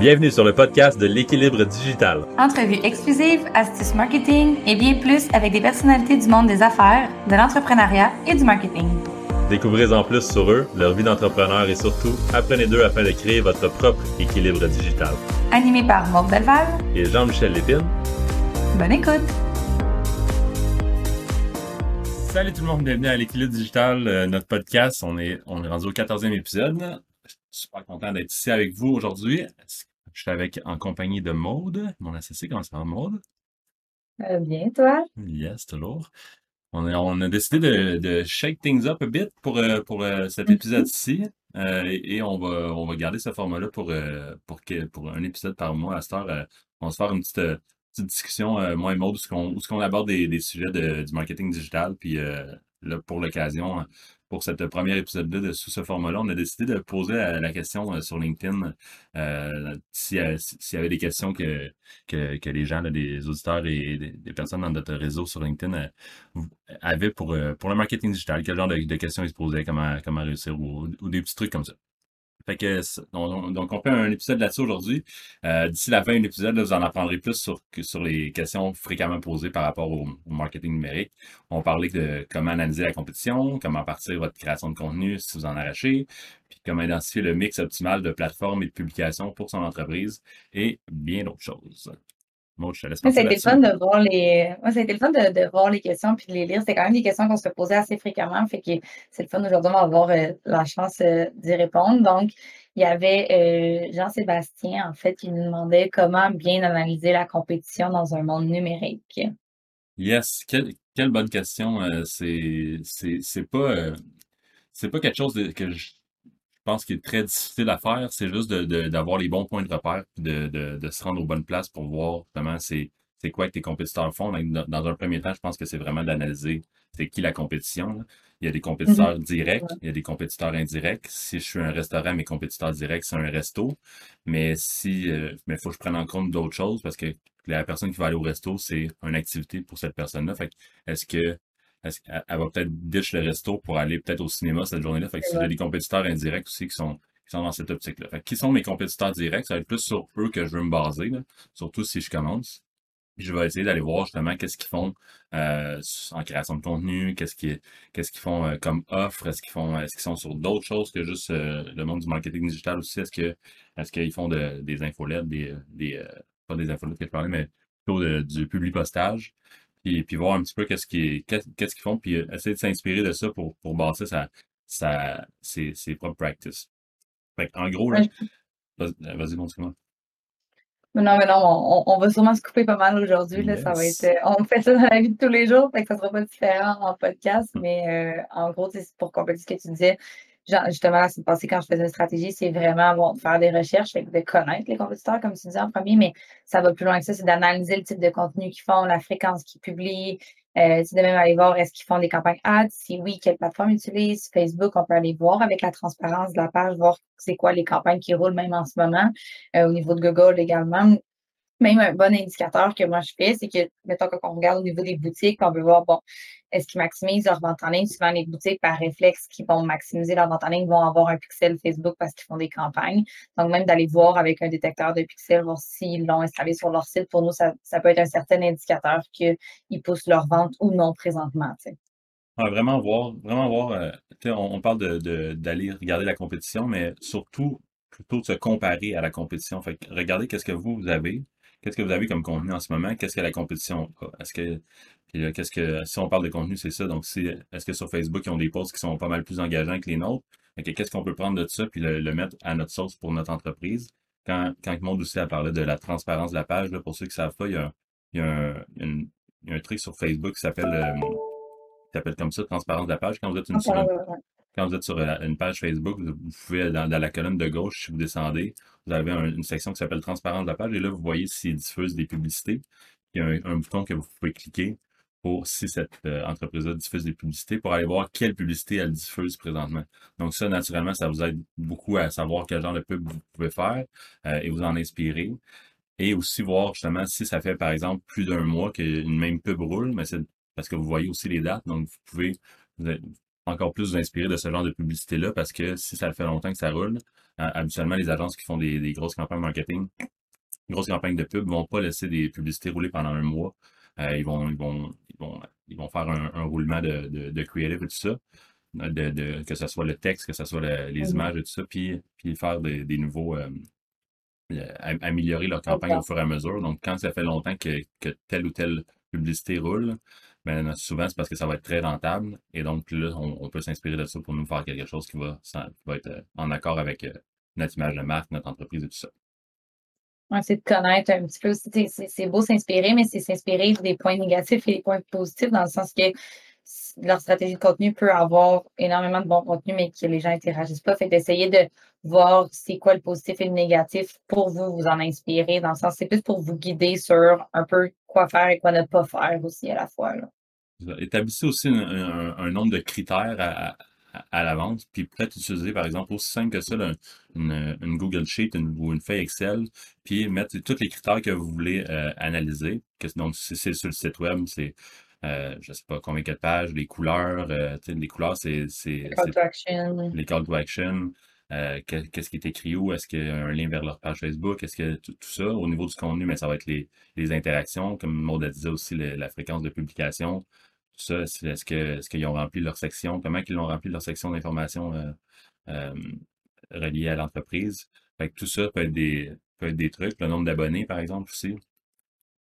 Bienvenue sur le podcast de l'équilibre digital. Entrevues exclusives, astuces marketing et bien plus avec des personnalités du monde des affaires, de l'entrepreneuriat et du marketing. Découvrez en plus sur eux, leur vie d'entrepreneur et surtout, apprenez d'eux afin de créer votre propre équilibre digital. Animé par Maud Delval et Jean-Michel Lépine. Bonne écoute! Salut tout le monde, bienvenue à l'équilibre digital, euh, notre podcast. On est, on est rendu au 14e épisode. Je suis super content d'être ici avec vous aujourd'hui. Je suis avec en compagnie de Maude, mon associé. Comment ça va, Maude? Euh, bien, toi? Yes, toujours. On a, on a décidé de, de, shake things up a bit pour, euh, pour euh, cet épisode-ci. et, on va, on va garder ce format-là pour, pour, pour un épisode par mois. À cette heure, on va se faire une petite, petite discussion, moi et Maud, où ce qu'on aborde des, des sujets de, du marketing digital. Puis là, pour l'occasion, pour cette première épisode-là, sous ce format-là, on a décidé de poser la question euh, sur LinkedIn euh, s'il y avait des questions que, que, les gens, les auditeurs et des, personnes dans notre réseau sur LinkedIn euh, avaient pour, pour le marketing digital, quel genre de, questions ils se posaient, comment, comment réussir ou des petits trucs comme ça. Donc, on fait un épisode là-dessus aujourd'hui. Euh, d'ici la fin de l'épisode, vous en apprendrez plus sur, sur les questions fréquemment posées par rapport au, marketing numérique. On parlait de comment analyser la compétition, comment partir votre création de contenu si vous en arrachez, puis comment identifier le mix optimal de plateformes et de publications pour son entreprise et bien d'autres choses. Moi, je te laisse C'était le fun de voir les. Moi, le fun de, voir les questions puis de les lire. C'était quand même des questions qu'on se posait assez fréquemment. Fait que c'est le fun aujourd'hui d'avoir euh, la chance euh, d'y répondre. Donc, il y avait euh, Jean-Sébastien, en fait, qui nous demandait comment bien analyser la compétition dans un monde numérique. Yes, quelle, bonne question. c'est, c'est, pas, c'est pas quelque chose que je pense qu'il est très difficile à faire, c'est juste d'avoir les bons points de repère, de, de, se rendre aux bonnes places pour voir comment c'est c'est quoi que tes compétiteurs font. Dans, un premier temps, je pense que c'est vraiment d'analyser c'est qui la compétition. Il y a des compétiteurs mm-hmm. directs, il y a des compétiteurs indirects. Si je suis un restaurant, mes compétiteurs directs, c'est un resto. Mais si il euh, faut que je prenne en compte d'autres choses parce que la personne qui va aller au resto, c'est une activité pour cette personne-là. Fait est-ce que elle, va peut-être ditch le resto pour aller peut-être au cinéma cette journée-là? Fait que y a des compétiteurs indirects aussi qui sont, qui sont dans cette optique-là. Fait qui sont mes compétiteurs directs? Ça va être plus sur eux que je veux me baser, surtout si je commence. je vais essayer d'aller voir justement qu'est-ce qu'ils font euh, en création de contenu, qu'est-ce qu'ils qu'est-ce qu'ils font euh, comme offre, est-ce qu'ils font est-ce qu'ils sont sur d'autres choses que juste euh, le monde du marketing digital aussi, est-ce que est-ce qu'ils font de, des infolettes, des, des pas des infolettes que je parlais, mais plutôt du public postage puis, puis voir un petit peu qu'est-ce qu'ils qu'est-ce qu'ils font, puis euh, essayer de s'inspirer de ça pour, pour bâtir sa, sa, ses, ses propres practices. Fait en gros, là, vas-y, montre-moi. Non, mais non, on, on, va sûrement se couper pas mal aujourd'hui. Ça va être, euh, on fait ça dans la vie de tous les jours, fait que ça sera pas différent en podcast, mais euh, en gros, c'est pour compléter ce que tu disais justement, c'est passé quand je faisais une stratégie, c'est vraiment bon, de faire des recherches, de connaître les compétiteurs, comme tu disais en premier, mais ça va plus loin que ça, c'est d'analyser le type de contenu qu'ils font, la fréquence qu'ils publient, euh, c'est de même aller voir est-ce qu'ils font des campagnes ads, si oui, quelle plateforme ils utilisent. Facebook, on peut aller voir avec la transparence de la page, voir c'est quoi les campagnes qui roulent même en ce moment. Euh, au niveau de Google également, même un bon indicateur que moi je fais, c'est que, mettons, quand on regarde au niveau des boutiques, on veut voir, bon, est-ce qu'ils maximisent leur vente en ligne? Souvent, les boutiques, par réflexe, qui vont maximiser leur vente en ligne, vont avoir un pixel Facebook parce qu'ils font des campagnes. Donc, même d'aller voir avec un détecteur de pixels, voir s'ils l'ont installé sur leur site, pour nous, ça, peut être un certain indicateur qu'ils poussent leur vente ou non présentement. vraiment voir, vraiment voir, euh, on, on, parle d'aller de, regarder la compétition, mais surtout plutôt de se comparer à la compétition. Fait regardez qu'est-ce que vous, vous avez, Qu'est-ce que vous avez comme contenu en ce moment? Qu'est-ce que la compétition a? Est-ce que, qu'est-ce que, si on parle de contenu, c'est ça. Donc, si, est-ce que sur Facebook, ils ont des posts qui sont pas mal plus engageants que les nôtres? qu'est-ce qu'on peut prendre de ça puis le, mettre à notre sauce pour notre entreprise? Quand, quand le monde aussi a parlé de la transparence de la page, là, pour ceux qui savent pas, il y a, il y a, un, un truc sur Facebook qui s'appelle, euh, s'appelle comme ça, transparence de la page. Quand vous êtes une, quand vous êtes sur euh, une page Facebook, vous pouvez, dans, la colonne de gauche, si vous descendez, vous avez une section qui s'appelle Transparence de la page. Et là, vous voyez s'il diffuse des publicités. Il y a un, bouton que vous pouvez cliquer pour, si cette euh, entreprise-là diffuse des publicités, pour aller voir quelle publicité elle diffuse présentement. Donc ça, naturellement, ça vous aide beaucoup à savoir quel genre de pub vous pouvez faire euh, et vous en inspirer. Et aussi voir justement si ça fait, par exemple, plus d'un mois qu'une même pub roule, mais c'est parce que vous voyez aussi les dates. Donc, vous pouvez, encore plus vous inspirer de ce genre de publicité-là parce que si ça fait longtemps que ça roule, habituellement, les agences qui font des, grosses campagnes marketing, grosses campagnes de pub, vont pas laisser des publicités rouler pendant un mois. ils, vont, ils, vont, ils, vont, ils vont faire un, roulement de, de, de creative et tout ça de, que ce soit le texte, que ce soit les mmh images et tout ça, puis, puis faire des, nouveaux. Euh, améliorer leur campagne au fur et à mesure. Donc, quand ça fait longtemps que, telle ou telle publicité roule, ben, souvent, c'est parce que ça va être très rentable. Et donc, là, on, peut s'inspirer de ça pour nous faire quelque chose qui va, va être euh, en accord avec euh, notre image de marque, notre entreprise et tout ça. Ouais, c'est de connaître un petit peu. C'est beau s'inspirer, mais c'est s'inspirer des points négatifs et des points positifs dans le sens que leur stratégie de contenu peut avoir énormément de bon contenu, mais que les gens n'interagissent pas. Fait d'essayer de voir c'est quoi le positif et le négatif pour vous, vous en inspirer, dans le sens, c'est plus pour vous guider sur un peu quoi faire et quoi ne pas faire aussi à la fois. Établissez aussi un, nombre de critères à, à, l'avance, puis peut-être utiliser, par exemple, aussi simple que ça, une, Google Sheet ou une feuille Excel, puis mettre tous les critères que vous voulez euh, analyser. donc, si c'est sur le site web, c'est euh, je sais pas combien de pages, les couleurs, euh, les couleurs, c'est. Les call to action. Les call to action. Euh, qu'est-ce qui est écrit où? Est-ce qu'il y a un lien vers leur page Facebook? Est-ce que tout, ça, au niveau du contenu, mais ça va être les, les interactions, comme Maud disait aussi, la fréquence de publication. Tout ça, est-ce que est-ce qu'ils ont rempli leur section? Comment ils ont rempli leur section d'information euh, reliée à l'entreprise? tout ça peut être des peut être des trucs. Le nombre d'abonnés, par exemple, aussi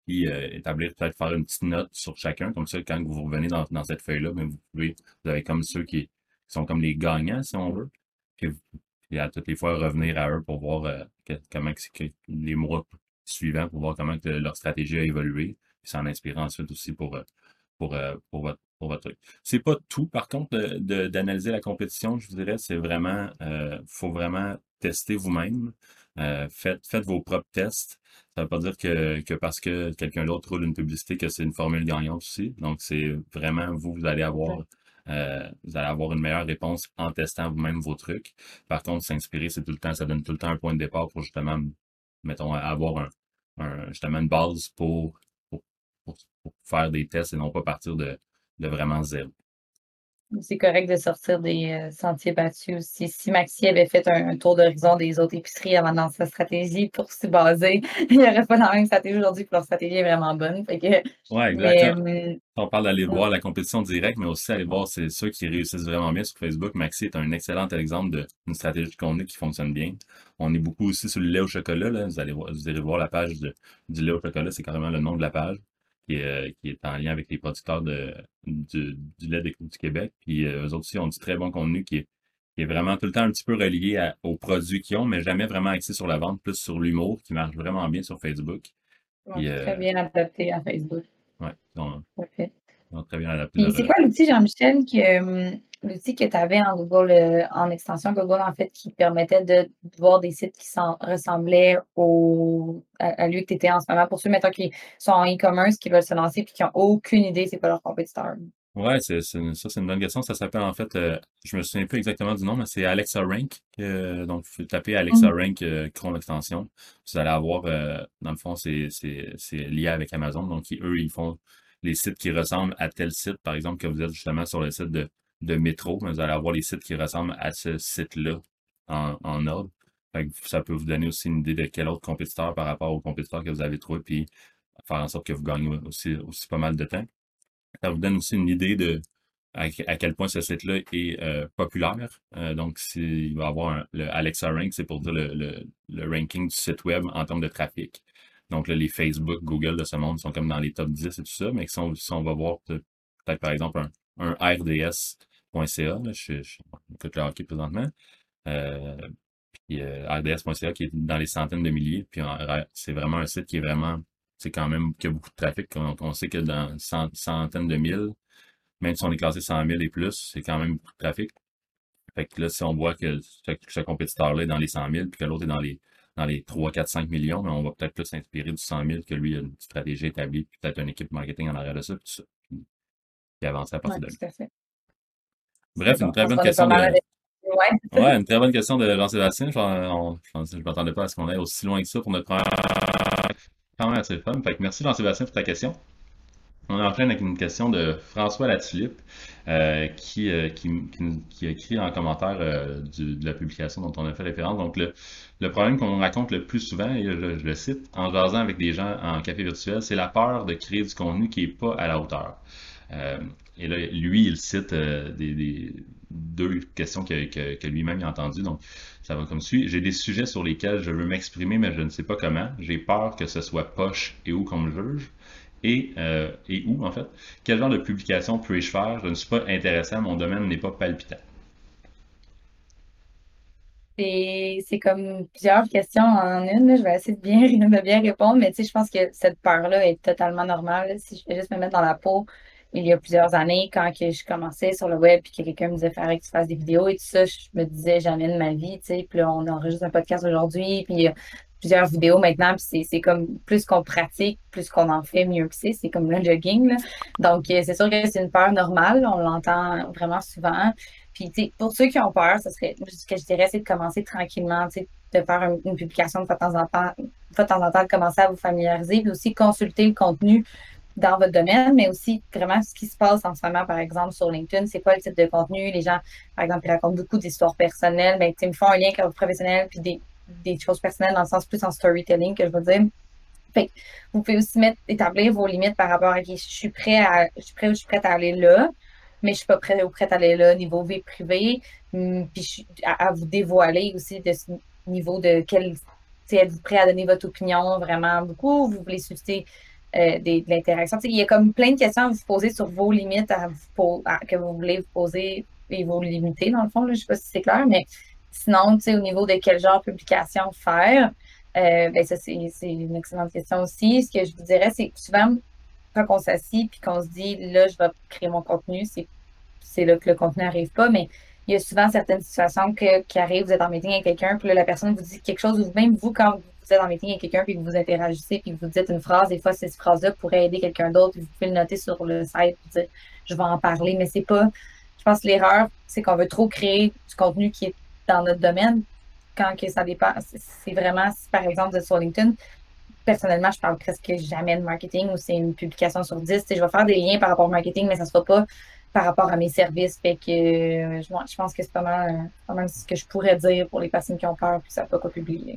puis euh, établir, peut-être faire une petite note sur chacun. Comme ça, quand vous revenez dans, dans cette feuille-là, mais ben, vous pouvez, vous avez comme ceux qui, sont comme les gagnants, si on veut. Puis, à toutes les fois revenir à eux pour voir euh, comment que, les mois suivants, pour voir comment que leur stratégie a évolué. Puis s'en inspirer ensuite aussi pour, euh, pour, pour votre pour votre truc. C'est pas tout, par contre, d'analyser la compétition, je vous dirais, c'est vraiment, euh, faut vraiment tester vous-même. Euh, faites, faites vos propres tests. Ça ne veut pas dire que, que parce que quelqu'un d'autre roule une publicité que c'est une formule gagnante aussi. Donc, c'est vraiment vous, vous allez avoir euh, vous allez avoir une meilleure réponse en testant vous-même vos trucs. Par contre, s'inspirer, c'est tout le temps, ça donne tout le temps un point de départ pour justement, mettons, avoir un, justement une base pour, pour, pour, faire des tests et non pas partir de, de vraiment zéro. C'est correct de sortir des euh, sentiers battus aussi. Si Maxi avait fait un, tour d'horizon des autres épiceries avant dans sa stratégie pour s'y baser, il n'y aurait pas la même stratégie aujourd'hui, que leur stratégie est vraiment bonne. Oui, exactement. Euh, on parle d'aller voir la compétition directe, mais aussi aller voir c'est ceux qui réussissent vraiment bien sur Facebook. Maxi est un excellent exemple d'une stratégie de contenu qui fonctionne bien. On est beaucoup aussi sur le lait au chocolat. Là. Vous, allez voir, vous allez voir la page du lait au chocolat, c'est carrément le nom de la page qui est, euh, qui est en lien avec les producteurs de, du, du lait du Québec. Puis euh, eux autres aussi ont du très bon contenu qui est, qui est vraiment tout le temps un petit peu relié aux produits qu'ils ont, mais jamais vraiment axé sur la vente, plus sur l'humour, qui marche vraiment bien sur Facebook. très bien adapté à Facebook. Oui, Parfait. très bien adapté. c'est quoi l'outil, Jean-Michel, que, hum, l'outil que tu avais en Google, euh, en extension Google, en fait, qui permettait de voir des sites qui ressemblaient au, à, lui que tu étais en ce moment, pour ceux, mettons, qui sont en e-commerce, qui veulent se lancer et qui n'ont aucune idée c'est pas leur compétiteur? C'est, ça, c'est une bonne question. Ça s'appelle, en fait, euh, je me souviens plus exactement du nom, mais c'est Alexa Rank. donc, vous tapez Alexa mmh. Rank euh, Chrome Extension. Vous allez avoir, dans le fond, c'est, lié avec Amazon. Donc, eux, ils font les sites qui ressemblent à tel site, par exemple, que vous êtes justement sur le site de de métro, mais vous allez avoir les sites qui ressemblent à ce site-là en, en, ordre. ça peut vous donner aussi une idée de quel autre compétiteur par rapport au compétiteur que vous avez trouvé, puis faire en sorte que vous gagnez aussi, aussi pas mal de temps. Ça vous donne aussi une idée de à, quel point ce site-là est euh, populaire. Euh, donc, s'il va avoir le Alexa Rank, c'est pour dire le, le, ranking du site web en termes de trafic. Donc là, les Facebook, Google de ce monde sont comme dans les top 10 et tout ça, mais si on, si on va voir peut-être par exemple un, un RDS.ca. Je, je, je le hockey présentement. Euh, puis euh, RDS.ca qui est dans les centaines de milliers. Puis c'est vraiment un site qui est vraiment, c'est quand même, qui a beaucoup de trafic. On, on sait que dans centaines de mille, même si on est classé 100 000 et plus, c'est quand même beaucoup de trafic. Fait que là, si on voit que ce, compétiteur-là est dans les 100 000, puis que l'autre est dans les, dans les 3, 4, 5 millions, on va peut-être plus s'inspirer du 100 000 que lui a une stratégie établie, puis peut-être une équipe marketing en arrière de ça, ça puis avancer à partir de là. Bref, une très bonne question de. Ouais. une très bonne question de Jean-Sébastien. Je ne m'attendais pas à ce qu'on aille aussi loin que ça pour notre première. Quand même assez fun. Fait que merci Jean-Sébastien pour ta question. On enchaîne avec une question de François Latulippe euh, qui, euh, qui, qui, a écrit en commentaire euh, de la publication dont on a fait référence. Donc, le, le problème qu'on raconte le plus souvent, et je, le cite, en jasant avec des gens en café virtuel, c'est la peur de créer du contenu qui n'est pas à la hauteur. Et là, lui, il cite des, deux questions que, que, que lui-même a entendues. Donc, ça va comme suit. J'ai des sujets sur lesquels je veux m'exprimer, mais je ne sais pas comment. J'ai peur que ce soit poche et où qu'on me juge et, euh, et où, en fait. Quel genre de publication puis-je faire? Je ne suis pas intéressant, mon domaine n'est pas palpitant. C'est comme plusieurs questions en une. Je vais essayer de bien, de bien répondre, mais tu sais, je pense que cette peur-là est totalement normale. Si je vais juste me mettre dans la peau, il y a plusieurs années, quand que je commençais sur le web, puis que quelqu'un me disait faire que tu fasses des vidéos et tout ça, je me disais jamais de ma vie, tu sais. Puis là, on enregistre un podcast aujourd'hui, puis plusieurs vidéos maintenant, puis c'est comme plus qu'on pratique, plus qu'on en fait, mieux que c'est. C'est comme le jogging. Là. Donc, euh, c'est sûr que c'est une peur normale. On l'entend vraiment souvent. Puis, pour ceux qui ont peur, ce serait, ce que je dirais, c'est de commencer tranquillement, de faire une, publication de temps en temps, de temps en temps, de commencer à vous familiariser, puis aussi consulter le contenu dans votre domaine, mais aussi vraiment ce qui se passe en ce moment, par exemple, sur LinkedIn, c'est quoi le type de contenu? Les gens, par exemple, ils racontent beaucoup d'histoires personnelles, mais ils me font un lien avec leur professionnel, puis des, des choses personnelles dans le sens plus en storytelling que je veux dire. Fait vous pouvez aussi mettre, établir vos limites par rapport à qui je suis prêt à, je suis prêt ou je suis prête à aller là, mais je suis pas prêt ou prête à aller là niveau vie privée, hum, puis suis à, vous dévoiler aussi de ce niveau de quel, êtes-vous prêt à donner votre opinion vraiment beaucoup, vous voulez susciter euh, de l'interaction. Il y a comme plein de questions à vous poser sur vos limites que vous voulez vous poser et vos limiter, dans le fond. Là, je ne sais pas si c'est clair, mais Sinon, au niveau de quel genre de publication faire, euh, ben ça, c'est une excellente question aussi. Ce que je vous dirais, c'est que souvent, quand on s'assit puis qu'on se dit, là, je vais créer mon contenu, c'est là que le contenu n'arrive pas, mais il y a souvent certaines situations qui arrivent, vous êtes en meeting avec quelqu'un, puis là, la personne vous dit quelque chose, ou même vous, quand vous êtes en meeting avec quelqu'un, puis que vous interagissez, puis que vous dites une phrase, des fois, cette phrase-là pourrait aider quelqu'un d'autre, vous pouvez le noter sur le site, puis dire, je vais en parler, mais c'est pas, je pense que l'erreur, c'est qu'on veut trop créer du contenu qui est dans notre domaine, quand que ça dépend, c'est vraiment, par exemple, de sur LinkedIn, personnellement, je parle presque jamais de marketing ou c'est une publication sur 10. Je vais faire des liens par rapport au marketing, mais ça ne sera pas par rapport à mes services. Fait que euh, je, pense que c'est pas mal, ce que je pourrais dire pour les personnes qui ont peur qui ne savent pas publier.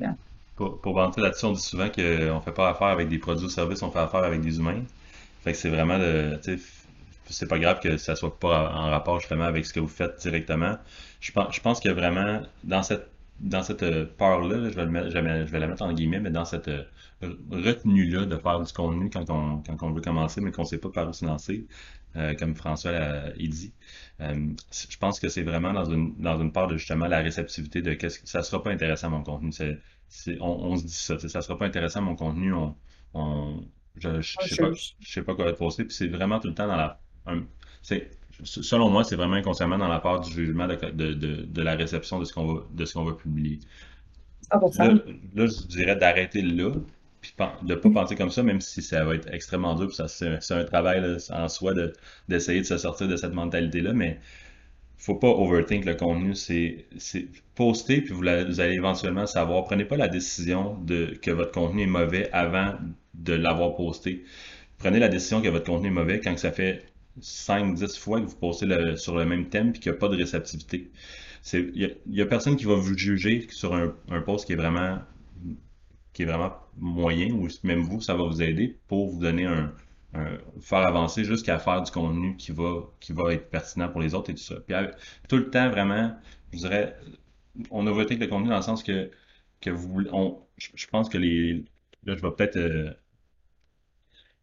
Pour, pour là-dessus, on dit souvent qu'on ne fait pas affaire avec des produits ou services, on fait affaire avec des humains. Fait que c'est vraiment de c'est pas grave que ça soit pas en rapport justement avec ce que vous faites directement. Je pense, je que vraiment, dans cette, dans cette euh, peur-là, je, vais je vais la mettre en guillemets, mais dans cette euh, retenue-là de faire du contenu quand on, quand on veut commencer, mais qu'on sait pas par où se lancer, euh, comme François l'a dit, je pense que c'est vraiment dans une, dans une part de justement la réceptivité de qu'est-ce que ça sera pas intéressant mon contenu. On, on, se dit ça, ça sera pas intéressant mon contenu, on, on je, je, sais pas, je sais pas quoi poster, puis c'est vraiment tout le temps dans la c'est selon moi, c'est vraiment inconsciemment dans la part du jugement de, de, de, la réception de ce qu'on va, de ce qu'on va publier. Là, là, je dirais d'arrêter là, puis de ne pas penser comme ça, même si ça va être extrêmement dur, c'est, un travail en soi de, d'essayer de se sortir de cette mentalité-là, mais faut pas overthink le contenu, c'est, poster, puis vous, allez éventuellement savoir. Prenez pas la décision de que votre contenu est mauvais avant de l'avoir posté. Prenez la décision que votre contenu est mauvais quand ça fait 5-10 fois que vous postez sur le même thème et qu'il n'y a pas de réceptivité. Il n'y a, personne qui va vous juger sur un, post qui est vraiment qui est vraiment moyen ou même vous, ça va vous aider pour vous donner un, faire avancer jusqu'à faire du contenu qui va, qui va être pertinent pour les autres et tout ça. Puis tout le temps, vraiment, je dirais, on a voté le contenu dans le sens que, que vous, on, je pense que les, là, je vais peut-être euh,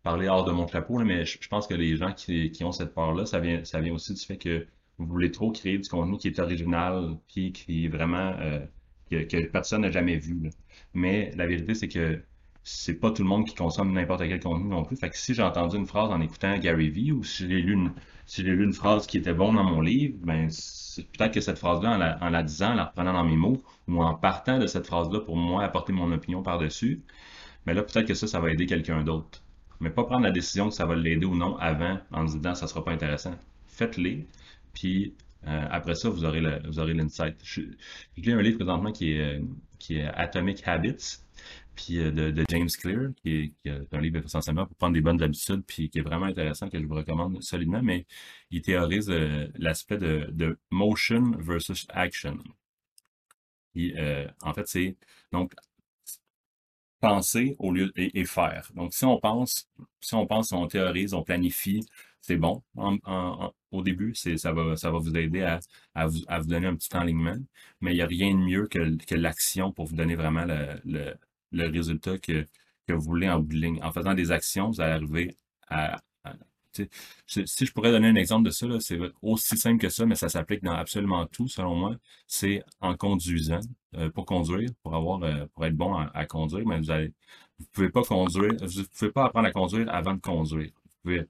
parler hors de mon chapeau, mais je, pense que les gens qui, ont cette part-là, ça vient, ça vient aussi du fait que vous voulez trop créer du contenu qui est original, puis qui est vraiment euh, que, personne n'a jamais vu. Mais la vérité, c'est que c'est pas tout le monde qui consomme n'importe quel contenu non plus. Fait si j'ai entendu une phrase en écoutant Gary Vee ou si j'ai lu une, phrase qui était bonne dans mon livre, ben peut-être que cette phrase-là, en la, disant, en la reprenant dans mes mots, ou en partant de cette phrase-là pour moi apporter mon opinion par-dessus, mais ben là, peut-être que ça, ça va aider quelqu'un d'autre mais pas prendre la décision que ça va l'aider ou non avant en disant ça sera pas intéressant. Faites-les, puis euh, après ça, vous aurez vous aurez l'insight. J'ai un livre présentement qui est, qui est Atomic Habits. puis euh, de, James Clear, qui est, un livre essentiellement pour prendre des bonnes habitudes, puis qui est vraiment intéressant, que je vous recommande solidement, mais il théorise euh, l'aspect de, motion versus action. en fait, c'est donc penser au lieu et, faire. Donc, si on pense, si on pense, on théorise, on planifie, c'est bon au début, ça va, ça va vous aider à, vous, donner un petit enlignement, mais il n'y a rien de mieux que, l'action pour vous donner vraiment le, résultat que, vous voulez en bout de ligne. En faisant des actions, vous allez arriver à, si je pourrais donner un exemple de ça, c'est aussi simple que ça, mais ça s'applique dans absolument tout, selon moi. C'est en conduisant. Euh, pour conduire, pour avoir euh, pour être bon à, conduire, mais vous allez vous pouvez pas conduire, vous pouvez pas apprendre à conduire avant de conduire. Vous pouvez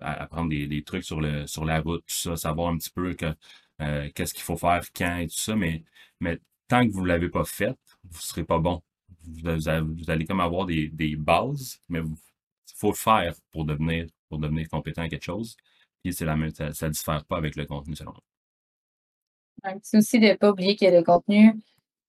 apprendre des, trucs sur le sur la route, tout ça, savoir un petit peu que euh, qu'est-ce qu'il faut faire, quand et tout ça, mais, mais tant que vous ne l'avez pas fait, vous ne serez pas bon. Vous, allez comme avoir des, bases, mais il faut le faire pour devenir, pour devenir compétent à quelque chose. Puis c'est la ça ne diffère pas avec le contenu, selon moi. C'est aussi de ne pas oublier que le contenu,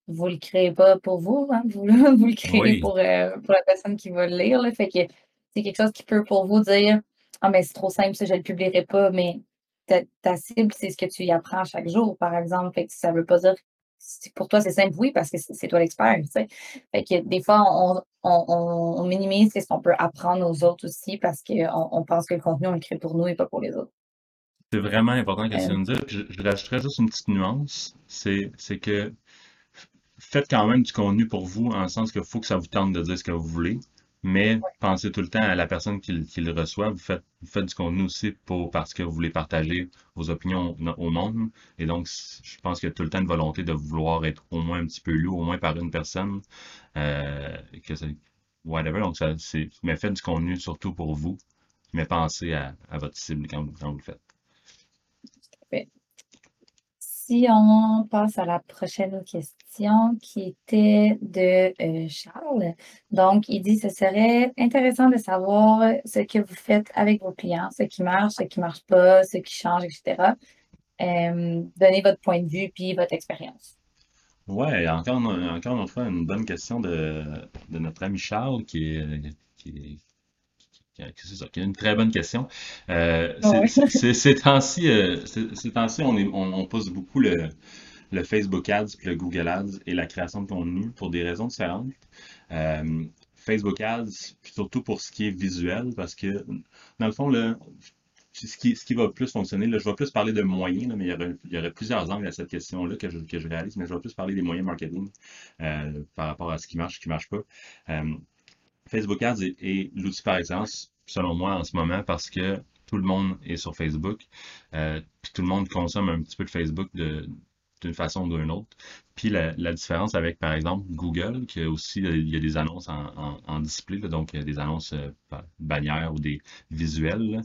vous ne le créez pas pour vous, hein, vous, le créez pour, euh, pour la personne qui va le lire. fait que c'est quelque chose qui peut pour vous dire Ah, mais c'est trop simple, ça, je ne le publierai pas, mais ta, cible, c'est ce que tu y apprends chaque jour, par exemple. Fait que ça ne veut pas dire pour toi, c'est simple, oui, parce que c'est toi l'expert. Fait que des fois, on, on, minimise ce qu'on peut apprendre aux autres aussi parce qu'on on pense que le contenu, on le crée pour nous et pas pour les autres. C'est vraiment important que tu nous dire. Je, je rajouterais juste une petite nuance. C'est que faites quand même du contenu pour vous, en le sens qu'il faut que ça vous tente de dire ce que vous voulez, mais pensez tout le temps à la personne qui, le reçoit. Vous faites, faites du contenu aussi pour, parce que vous voulez partager vos opinions au monde. Et donc, je pense qu'il y a tout le temps une volonté de vouloir être au moins un petit peu lu, au moins par une personne. Euh, que whatever. Donc, ça, mais faites du contenu surtout pour vous, mais pensez à, votre cible quand, quand vous le faites si on passe à la prochaine question qui était de euh, Charles. Donc, il dit, ce serait intéressant de savoir ce que vous faites avec vos clients, ce qui marche, ce qui marche pas, ce qui change, etc. Euh, donnez votre point de vue puis votre expérience. Oui, encore, encore une fois, une bonne question de, notre ami Charles qui qui c'est ça, une très bonne question. Euh, ces temps-ci, euh, on, on, pose beaucoup le, Facebook Ads, le Google Ads et la création de contenu pour des raisons différentes. Euh, Facebook Ads, surtout pour ce qui est visuel, parce que dans le fond, ce, qui, ce qui va plus fonctionner, là, je vais plus parler de moyens, mais il y, aurait, plusieurs angles à cette question-là que je, que je réalise, mais je vais plus parler des moyens marketing par rapport à ce qui marche, ce qui ne marche pas. Facebook Ads est, l'outil par excellence, selon moi, en ce moment, parce que tout le monde est sur Facebook, euh, puis tout le monde consomme un petit peu de Facebook de, d'une façon ou d'une autre. Puis la, différence avec, par exemple, Google, qui a aussi, il y a des annonces en, en, display, donc des annonces euh, bannières ou des visuels.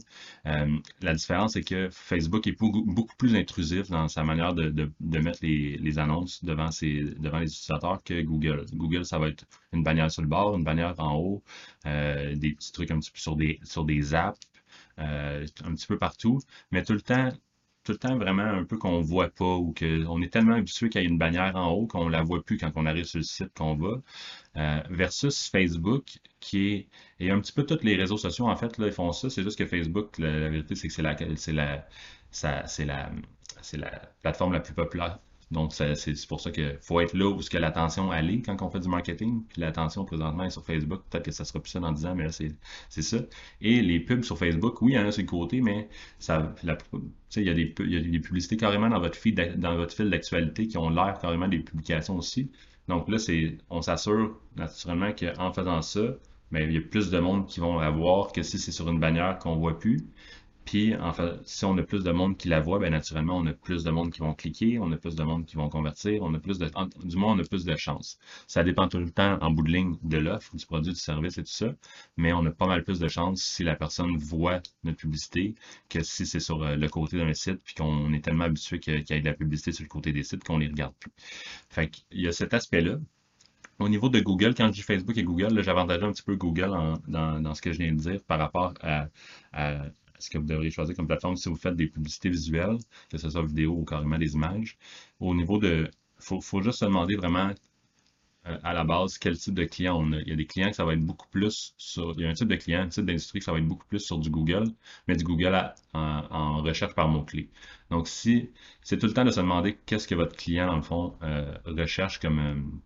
Euh, la différence, c'est que Facebook est beaucoup, plus intrusif dans sa manière de, mettre les, annonces devant, les utilisateurs que Google. Google, ça va être une bannière sur le bord, une bannière en haut, euh, des petits trucs un petit peu sur des, sur des apps, un petit peu partout, mais tout le temps, tout le temps vraiment un peu qu'on voit pas ou qu'on est tellement habitué qu'il y a une bannière en haut qu'on la voit plus quand on arrive sur le site qu'on va. Euh, versus Facebook, qui est et un petit peu tous les réseaux sociaux en fait là ils font ça. C'est juste que Facebook, la, vérité c'est que c'est la c'est la plateforme la plus populaire donc, c'est pour ça qu'il faut être là où que l'attention allait quand on fait du marketing. Puis l'attention présentement est sur Facebook. Peut-être que ça sera plus ça dans 10 ans, mais là, c'est ça. Et les pubs sur Facebook, oui, il y en a sur le côté, mais ça, il, y a des, il y a des publicités carrément dans votre feed, dans votre fil d'actualité qui ont l'air carrément des publications aussi. Donc là, c'est, on s'assure naturellement qu'en faisant ça, ben, il y a plus de monde qui vont la voir que si c'est sur une bannière qu'on voit plus. Puis, en fait, si on a plus de monde qui la voit, bien naturellement, on a plus de monde qui vont cliquer, on a plus de monde qui vont convertir, on a plus de, du moins, on a plus de chances. Ça dépend tout le temps, en bout de ligne, de l'offre, du produit, du service et tout ça, mais on a pas mal plus de chances si la personne voit notre publicité que si c'est sur euh, le côté d'un site, puis qu'on est tellement habitué qu'il y ait de la publicité sur le côté des sites qu'on les regarde plus. Fait qu'il y a cet aspect-là. Au niveau de Google, quand je dis Facebook et Google, j'avantage un petit peu Google dans, dans, ce que je viens de dire par rapport à, à ce que vous devriez choisir comme plateforme si vous faites des publicités visuelles, que ce soit vidéo ou carrément des images. Au niveau de. Il faut, juste se demander vraiment euh, à la base quel type de client on a. Il y a des clients que ça va être beaucoup plus sur. Il y a un type de client, un type d'industrie que ça va être beaucoup plus sur du Google, mais du Google en, recherche par mots-clés. Donc, si c'est tout le temps de se demander qu'est-ce que votre client, dans le fond, euh, recherche comme.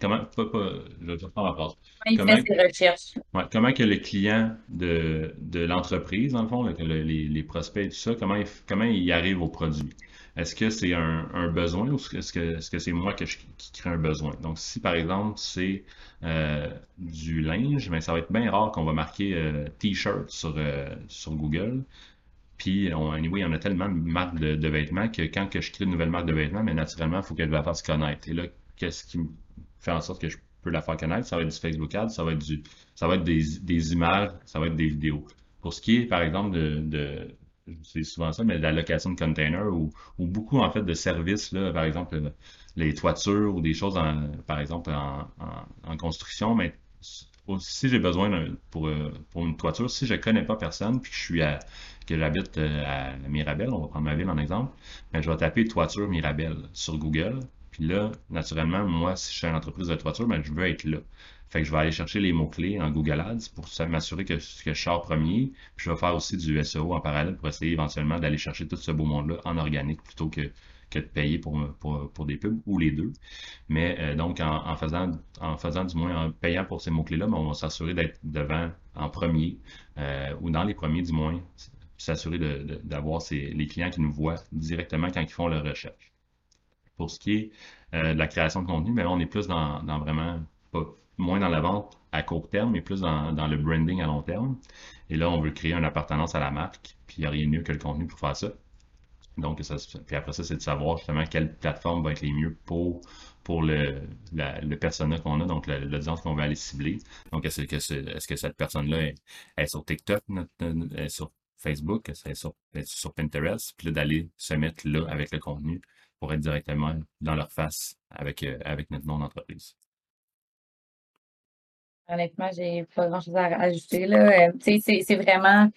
Comment. Pas, pas, je vais faire ma phrase. Comment il fait ses recherches? Ouais, comment que le client de, de l'entreprise, dans le fond, les, les, prospects et tout ça, comment il, comment il arrive au produit? Est-ce que c'est un, besoin ou est-ce que c'est moi qui crée un besoin? Donc, si par exemple c'est euh, du linge, ben, ça va être bien rare qu'on va marquer euh, T-shirt sur, euh, sur Google. Puis, on, anyway, il y en a tellement de marques de, vêtements que quand que je crée une nouvelle marque de vêtements, mais naturellement, il faut qu'elle la fasse connaître. Et là, qu'est-ce qui fait en sorte que je peux la faire connaître? Ça va être du Facebook Ads, ça va être du, ça va être des, images, ça va être des vidéos. Pour ce qui est, par exemple, de c'est souvent ça, mais la location de containers ou, beaucoup en fait de services, là, par exemple les toitures ou des choses par exemple en, construction, mais si j'ai besoin pour, euh, pour une toiture, si je ne connais pas personne, puis que je suis à, que j'habite euh, à Mirabel, on va prendre ma ville en exemple, mais je vais taper toiture Mirabel sur Google. Là, naturellement, moi, si je suis une entreprise de toiture, ben, je veux être là. Fait que je vais aller chercher les mots-clés en Google Ads pour m'assurer que, que, je sors premier. Puis je vais faire aussi du SEO en parallèle pour essayer éventuellement d'aller chercher tout ce beau monde-là en organique plutôt que, que de payer pour, pour, pour, des pubs ou les deux. Mais euh, donc, en, faisant, en faisant du moins, en payant pour ces mots-clés-là, ben, on va s'assurer d'être devant en premier euh, ou dans les premiers du moins, s'assurer d'avoir les clients qui nous voient directement quand ils font leur recherche. Pour ce qui est euh, de la création de contenu, mais ben, on est plus dans, vraiment pas moins dans la vente à court terme, mais plus dans, le branding à long terme. Et là, on veut créer une appartenance à la marque, puis il n'y a rien de mieux que le contenu pour faire ça. Donc, puis après ça, c'est de savoir justement quelle plateforme va être les mieux pour, pour le, le persona qu'on a, donc l'audience qu'on veut aller cibler. Donc, est-ce que, est, cette personne-là est, sur TikTok, est sur Facebook, est sur, sur Pinterest, puis d'aller se mettre là avec le contenu pour être directement dans leur face avec, euh, avec notre nom d'entreprise. Honnêtement, j'ai pas grand-chose à ajouter, là. Euh, c'est vraiment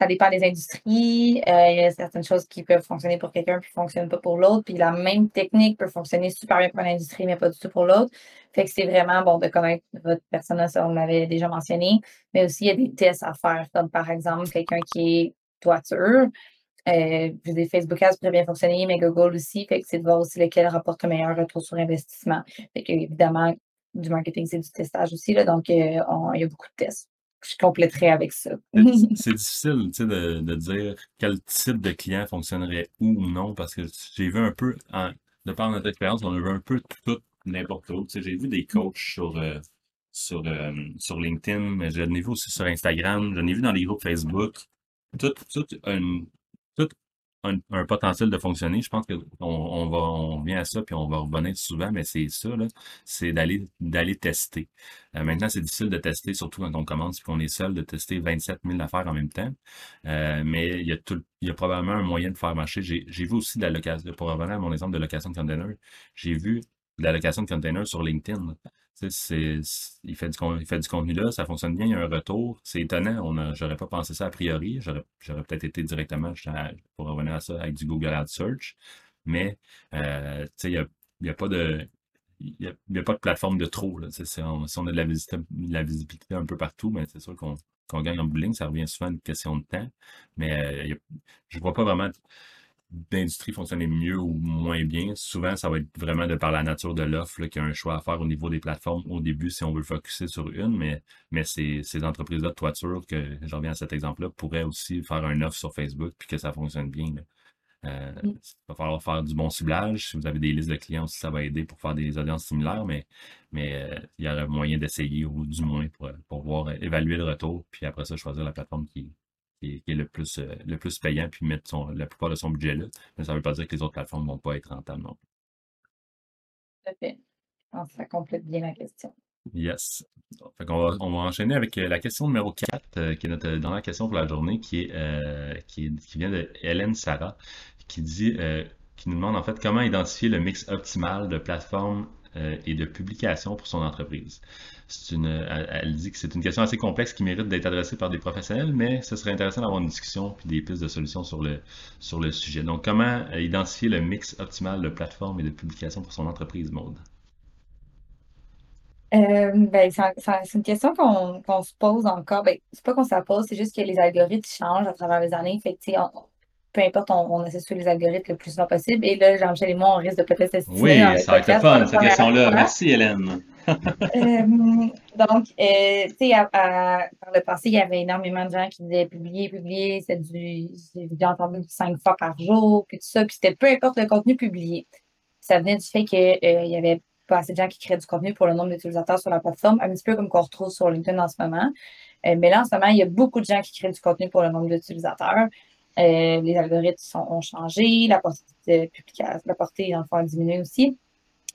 ça dépend des industries. Euh, il y a certaines choses qui peuvent fonctionner pour quelqu'un puis ne fonctionnent pas pour l'autre. Puis la même technique peut fonctionner super bien pour une industrie, mais pas du tout pour l'autre. Fait que c'est vraiment bon de connaître votre personnage, ça on l'avait déjà mentionné. Mais aussi, il y a des tests à faire, comme par exemple quelqu'un qui est toiture. Euh, Facebook Ads pourrait bien fonctionner, mais Google aussi. Fait que c'est de voir aussi lequel rapporte le meilleur retour sur investissement. Fait que, évidemment, du marketing, c'est du testage aussi. Là, donc, euh, il y a beaucoup de tests. Je compléterai avec ça. c'est difficile de, de, dire quel type de client fonctionnerait où ou non, parce que j'ai vu un peu, de par notre expérience, on a vu un peu tout n'importe où. J'ai vu des coachs sur, euh, sur, euh, sur LinkedIn, mais je l'ai vu aussi sur Instagram, je l'ai vu dans les groupes Facebook. Tout, tout, un, potentiel de fonctionner. Je pense qu'on on va, on vient à ça, puis on va revenir souvent, mais c'est ça, c'est d'aller, d'aller tester. Euh, maintenant, c'est difficile de tester, surtout quand on commence, puis qu'on est seul, de tester 27 000 affaires en même temps. Euh, mais il y a tout, il y a probablement un moyen de faire marcher. J'ai, j'ai vu aussi de la location, pour revenir à mon exemple de location de container, j'ai vu de la location de container sur LinkedIn. Il, fait du, il fait du contenu là, ça fonctionne bien, il y a un retour. C'est étonnant, on j'aurais pas pensé ça a priori. J'aurais, peut-être été directement, pour revenir à ça, avec du Google Ads Search. Mais euh, il n'y a, y a, pas de. Y a, pas de plateforme de trop. Là, si, on, a de la, visibilité un peu partout, mais c'est sûr qu'on, gagne en bowling, ça revient souvent à une question de temps. Mais euh, je vois pas vraiment d'industrie fonctionner mieux ou moins bien, souvent, ça va être vraiment de par la nature de l'offre qu'il y a un choix à faire au niveau des plateformes au début si on veut focuser sur une, mais, mais ces, ces entreprises-là de toiture, que je reviens à cet exemple-là, pourraient aussi faire un offre sur Facebook puis que ça fonctionne bien. Euh, mm. Il va falloir faire du bon ciblage. Si vous avez des listes de clients aussi, ça va aider pour faire des audiences similaires, mais, mais euh, il y aurait moyen d'essayer ou du moins pour, pour voir évaluer le retour, puis après ça, choisir la plateforme qui, qui est, le, plus, euh, le plus payant, puis mettre son, la plupart de son budget là. Mais ça ne veut pas dire que les autres plateformes ne vont pas être rentables non plus. Tout à fait. Ça complète bien la question. Yes. on, va, on, va, enchaîner avec euh, la question numéro 4, euh, qui est notre dernière question pour la journée, qui, est, qui, qui, vient de Hélène Sarah, qui dit qui nous demande en fait comment identifier le mix optimal de plateformes et de publications pour son entreprise? Une, elle, dit que c'est une question assez complexe qui mérite d'être adressée par des professionnels, mais ce serait intéressant d'avoir une discussion puis des pistes de solutions sur le, sur le sujet. Donc, comment identifier le mix optimal de plateformes et de publications pour son entreprise, Maude? Euh, ben, c'est une question qu'on se pose encore. Ben, c'est pas qu'on se la pose, c'est juste que les algorithmes changent à travers les années. Fait que, tu sais, on- peu importe, on, on essaie de suivre les algorithmes le plus souvent possible. Et là, Jean-Michel et moi, on risque de peut-être s'estimer Oui, ça va être fun, cette question-là. Merci, Hélène. Euh, donc, euh, tu sais, par le passé, il y avait énormément de gens qui disaient publier, publier, c'est du, j'ai entendu cinq fois par jour, puis tout ça, puis c'était peu importe le contenu publié. Ça venait du fait qu'il y avait pas assez de gens qui créaient du contenu pour le nombre d'utilisateurs sur la plateforme, un petit peu comme qu'on retrouve sur LinkedIn en ce moment. Euh, mais là, en ce moment, il y a beaucoup de gens qui créent du contenu pour le nombre d'utilisateurs. Euh, les algorithmes ont changé, la portée de publication, la portée, a diminué aussi.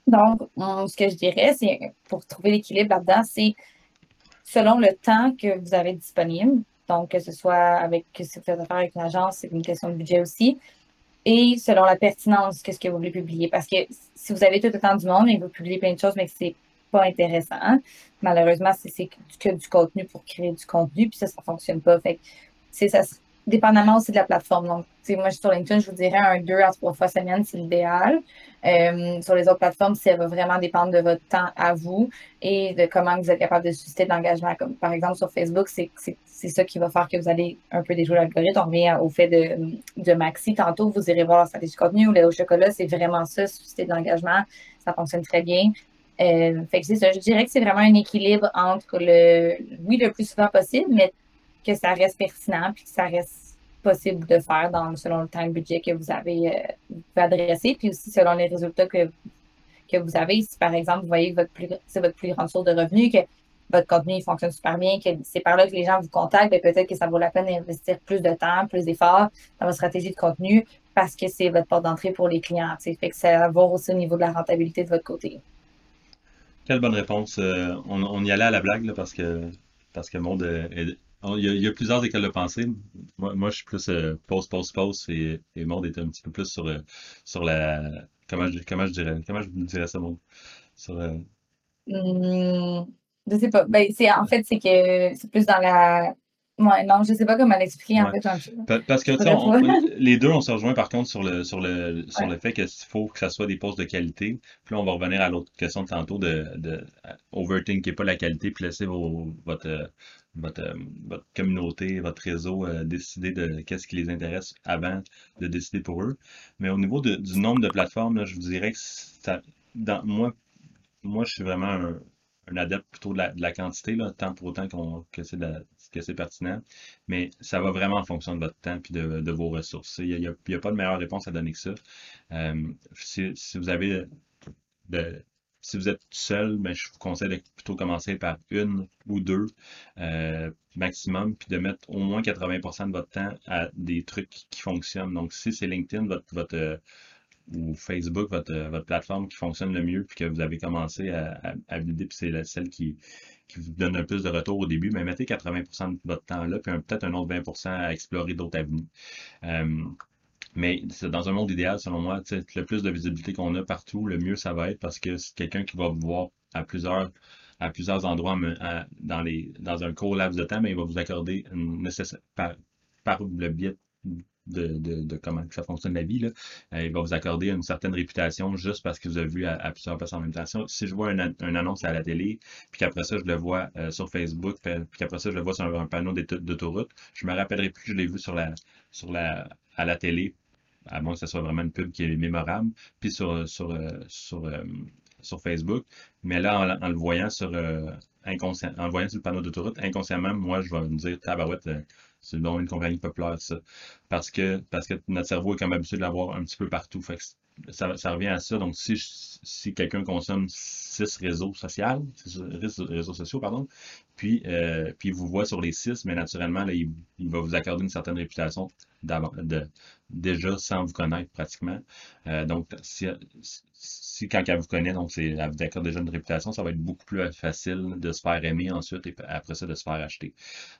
Donc, on- ce que je dirais, c'est pour trouver l'équilibre là-dedans, c'est selon le temps que vous avez disponible. Donc, que ce soit avec, que si vous faites affaire avec une agence, c'est une question de budget aussi. Et selon la pertinence, qu'est-ce que vous voulez publier. Parce que si vous avez tout le temps du monde et vous publiez plein de choses, mais que c'est pas intéressant, malheureusement, c'est que du contenu pour créer du contenu, puis ça, ça fonctionne pas. Fait que, ça, dépendamment aussi de la plateforme. Donc, tu sais, moi, sur LinkedIn, je vous dirais un deux à trois fois semaine, c'est l'idéal. Euh, sur les autres plateformes, ça va vraiment dépendre de votre temps à vous et de comment vous êtes capable de susciter de l'engagement. Comme par exemple sur Facebook, c'est ça qui va faire que vous allez un peu déjouer l'algorithme. On revient au fait de, de Maxi. Tantôt, vous irez voir la stratégie du contenu ou le au chocolat, c'est vraiment ça, susciter de l'engagement. Ça fonctionne très bien. Euh, fait que ça. Je dirais que c'est vraiment un équilibre entre le, oui, le plus souvent possible, mais que ça reste pertinent puis que ça reste possible de faire dans, selon le temps le budget que vous avez euh, adresser, puis aussi selon les résultats que, que vous avez. Si par exemple, vous voyez que c'est votre plus grande source de revenus, que votre contenu il fonctionne super bien, que c'est par là que les gens vous contactent, bien, peut-être que ça vaut la peine d'investir plus de temps, plus d'efforts dans votre stratégie de contenu parce que c'est votre porte d'entrée pour les clients. tu sais. Fait que ça va aussi au niveau de la rentabilité de votre côté. Quelle bonne réponse. Euh, on, y allait à la blague parce que parce que est- il y, a, il y a plusieurs écoles de pensée. Moi, moi je suis plus euh, pause, pause, pause et, et Maud est un petit peu plus sur, euh, sur la comment je, comment je dirais comment je dirais ça, Maud? Sur euh, Hum, je sais pas. Ben, c'est, en fait, c'est que c'est plus dans la. Ouais, non, je sais pas comment l'expliquer, en ouais. fait, Parce que on- on- les deux, on se rejoint par contre sur le sur le sur Ouais. le fait qu'il faut que ça soit des postes de qualité. Puis là, on va revenir à l'autre question de tantôt de, de overthinker pas la qualité, puis laisser vos, votre, votre, euh, votre communauté, votre réseau euh, décider de qu'est-ce qui les intéresse avant de décider pour eux. Mais au niveau du nombre de plateformes, là, je vous dirais que ça, dans, moi, moi, je suis vraiment un, un adepte plutôt de la, de la quantité, là, tant pour autant qu'on, que c'est que c'est pertinent. Mais ça va vraiment en fonction de votre temps et de, de vos ressources. Il n'y a, a pas de meilleure réponse à donner que ça. Euh, si, si vous avez de, si vous êtes seul, ben, je vous conseille de plutôt commencer par une ou deux euh, maximum, puis de mettre au moins 80% de votre temps à des trucs qui fonctionnent. Donc, si c'est LinkedIn, votre, euh, ou Facebook, votre, euh, votre plateforme qui fonctionne le mieux, puis que vous avez commencé à, à, puis c'est celle qui, qui vous donne un plus de retour au début, mais mettez 80% de votre temps là, puis peut-être un autre 20% à explorer d'autres avenues. Mais c'est dans un monde idéal, selon moi, le plus de visibilité qu'on a partout, le mieux ça va être parce que c'est quelqu'un qui va vous voir à plusieurs, à plusieurs endroits dans les, dans un court laps de temps, mais il va vous accorder par, le biais de, de, de comment ça fonctionne la vie, là, euh, il va vous accorder une certaine réputation juste parce que vous avez vu à, plusieurs places en même temps. Si, je vois une, une annonce à la télé, puis qu'après ça, je le vois euh, sur Facebook, puis puis qu'après ça, je le vois sur un, un panneau d'auto- d'autoroute, je me rappellerai plus que je l'ai vu sur la, sur la, à la télé à moins que ce soit vraiment une pub qui est mémorable, puis sur, sur, euh, sur, euh, sur Facebook. Mais là, en, le voyant sur euh, en le voyant sur le panneau d'autoroute, inconsciemment, moi, je vais me dire, tabarouette, c'est donc une compagnie populaire, ça. Parce que, parce que notre cerveau est comme habitué de l'avoir un petit peu partout. Ça, revient à ça. Donc, si, si quelqu'un consomme six réseaux sociaux, pardon, puis, euh, puis il vous voit sur les six, mais naturellement, là, il, va vous accorder une certaine réputation déjà sans vous connaître pratiquement. Euh, donc, si, quand elle vous connaît, donc elle vous accorde déjà une réputation, ça va être beaucoup plus facile de se faire aimer ensuite et après ça de se faire acheter.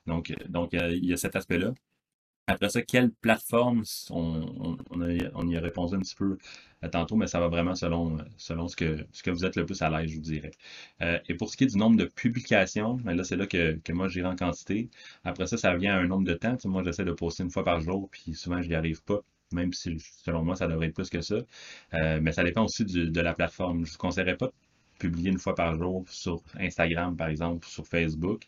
Donc, donc euh, il y a cet aspect-là. Après ça, quelle plateforme, on, on, on y a répondu un petit peu euh, tantôt, mais ça va vraiment selon, euh, selon ce que, ce que vous êtes le plus à l'aise, je vous dirais. Euh, et pour ce qui est du nombre de publications, ben là, c'est là que, que moi, j'irai en quantité. Après ça, ça revient à un nombre de temps. Tu sais, moi, j'essaie de poster une fois par jour, puis souvent, je n'y arrive pas, même si, selon moi, ça devrait être plus que ça. Euh, mais ça dépend aussi du- de la plateforme. Je ne vous conseillerais pas publier une fois par jour sur Instagram, par exemple, sur Facebook,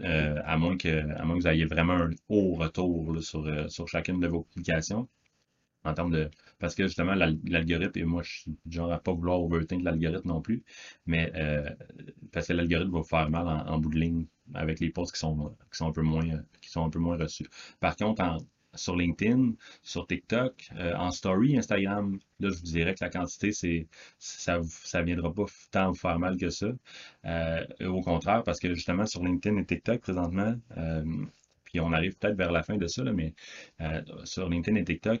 euh, à, moins que, à moins que vous ayez vraiment un haut retour sur, euh, sur chacune de vos publications. En termes de. Parce que justement, l'algorithme, et moi, je suis genre à pas vouloir overthink l'algorithme non plus, mais euh, parce que l'algorithme va vous faire mal en, bout de ligne avec les posts qui sont, qui sont un peu moins qui sont un peu moins reçus. Par contre, en, sur LinkedIn, sur TikTok, euh, en story, Instagram, là, je vous dirais que la quantité, c'est ça ne viendra pas tant vous faire mal que ça. Euh, au contraire, parce que justement, sur LinkedIn et TikTok, présentement, euh, puis on arrive peut-être vers la fin de ça, mais sur LinkedIn et TikTok,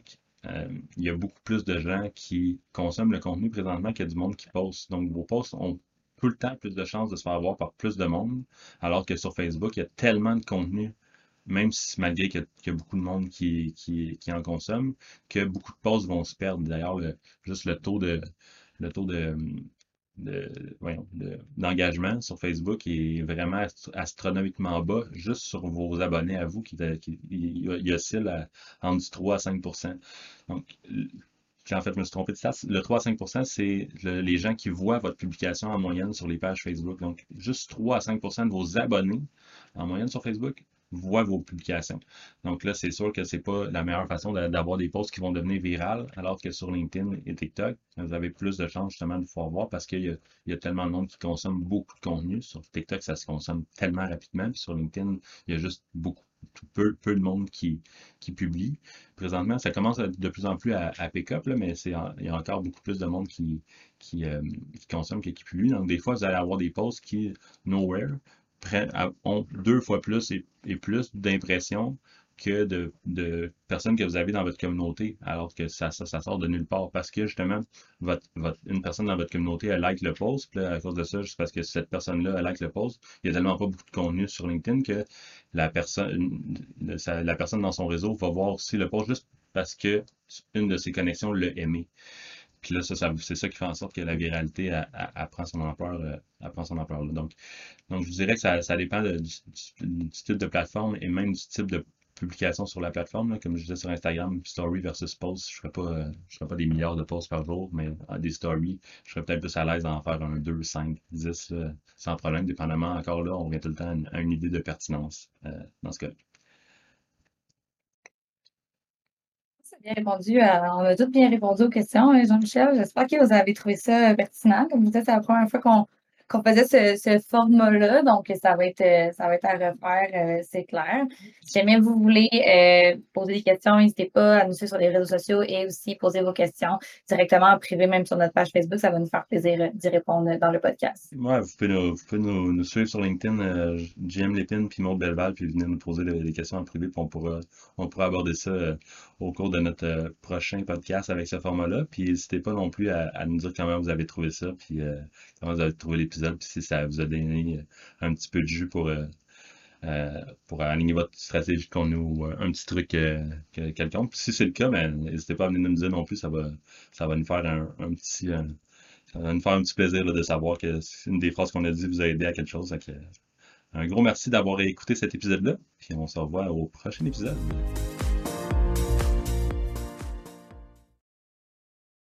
il y a beaucoup plus de gens qui consomment le contenu présentement qu'il y a du monde qui poste. Donc, vos posts ont tout le temps plus de chances de se faire voir par plus de monde, alors que sur Facebook, il y a tellement de contenu même si malgré qu'il y, a beaucoup de monde qui, qui, en consomme, que beaucoup de posts vont se perdre. D'ailleurs, juste le taux de d'engagement sur Facebook est vraiment astronomiquement bas, juste sur vos abonnés à vous, qui, qui il oscille entre 3 à 5% Donc, en fait, je me suis trompé de ça. Le 3 à 5% c'est les gens qui voient votre publication en moyenne sur les pages Facebook. Donc, juste 3 à 5% de vos abonnés en moyenne sur Facebook voit vos publications. Donc là, c'est sûr que c'est pas la meilleure façon d'avoir des posts qui vont devenir virales, alors que sur LinkedIn et TikTok, vous avez plus de chances justement de pouvoir voir parce qu'il y, a tellement de monde qui consomme beaucoup de contenu. Sur TikTok, ça se consomme tellement rapidement. Puis sur LinkedIn, il y a juste beaucoup peu, peu de monde qui, publie. Présentement, ça commence de plus en plus à, pick up, mais il y a encore beaucoup plus de monde qui, euh, qui consomme que qui publie. Donc, des fois, vous allez avoir des posts qui, nowhere, ont deux fois plus et, plus d'impressions que de, personnes que vous avez dans votre communauté, alors que ça, sort de nulle part. Parce que justement, une personne dans votre communauté, elle like le post, puis à cause de ça, juste parce que cette personne-là, elle like le post, il n'y a tellement pas beaucoup de contenu sur LinkedIn que la personne, la personne dans son réseau va voir aussi le post juste parce que une de ses connexions l'a aimé. Puis là, ça, c'est ça qui fait en sorte que la viralité apprend son ampleur, euh, son ampleur là. Donc, donc, je vous dirais que ça, ça dépend du, type de plateforme et même du type de publication sur la plateforme. Comme je disais sur Instagram, story versus post, je ne ferai, pas, je pas des milliards de posts par jour, mais euh, des stories, je serais peut-être plus à l'aise d'en faire un 2, 5, 10 sans problème, dépendamment. Encore là, on revient tout le temps à une, idée de pertinence euh, dans ce cas-là. Bien répondu. on a tous bien répondu aux questions, hein, Jean-Michel. J'espère que vous avez trouvé ça pertinent. Comme vous dites, c'est la première fois qu'on qu'on faisait ce, format-là. Donc, ça va être, euh, ça va être à refaire, euh, c'est clair. Si jamais vous voulez euh, poser des questions, n'hésitez pas à nous suivre sur les réseaux sociaux et aussi poser vos questions directement en privé, même sur notre page Facebook. Ça va nous faire plaisir d'y répondre dans le podcast. Ouais, vous pouvez nous, nous, suivre sur LinkedIn, JM Lépine puis Maud Belval, puis venir nous poser des, questions en privé, puis on pourra, on pourra aborder ça au cours de notre prochain podcast avec ce format-là. Puis n'hésitez pas non plus à, nous dire comment vous avez trouvé ça, puis comment vous avez trouvé l'épisode puis si ça vous a donné euh, un petit peu de jus pour, euh, euh, pour aligner votre stratégie qu'on nous un petit truc quelconque. si c'est le cas, ben, n'hésitez pas à venir nous dire non plus, ça va, ça va nous faire un, petit. ça va nous faire un petit plaisir de savoir que une des phrases qu'on a dit vous a aidé à quelque chose. un gros merci d'avoir écouté cet épisode-là. Puis on se revoit au prochain épisode.